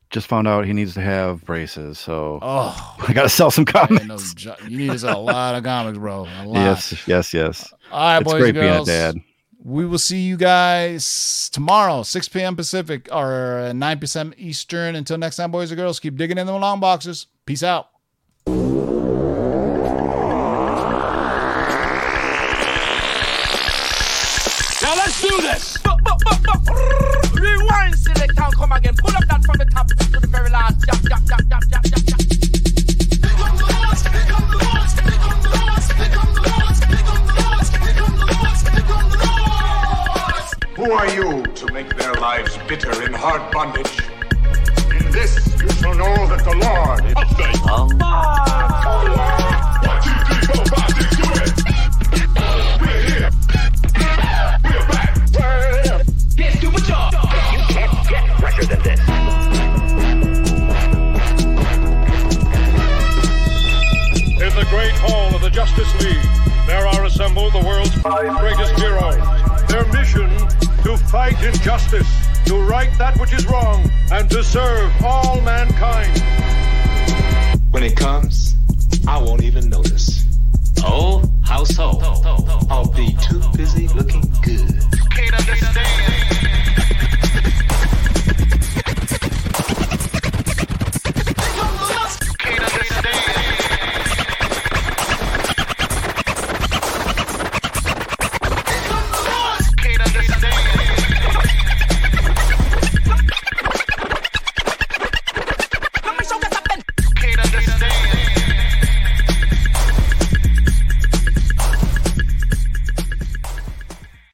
just found out he needs to have braces. So Oh, I got to sell some man, comics. no, you need to sell a lot of comics, bro. A (laughs) lot. Yes, yes, yes. All right, it's boys great and being a girls. dad. We will see you guys tomorrow, 6 p.m. Pacific or 9 p.m. Eastern. Until next time, boys and girls, keep digging in the long boxes. Peace out. Now let's do this. Rewind, select and come again. Pull up that from the top to the very last. Jump, jump, jump. Who are you to make their lives bitter in hard bondage? In this you shall know that the Lord is people back into it. We're here. We're back. You can't get recorded. In the great hall of the Justice League, there are assembled the world's five greatest heroes. Their mission to fight injustice, to right that which is wrong, and to serve all mankind. When it comes, I won't even notice. Oh, how so? I'll be too busy looking good. You can't understand.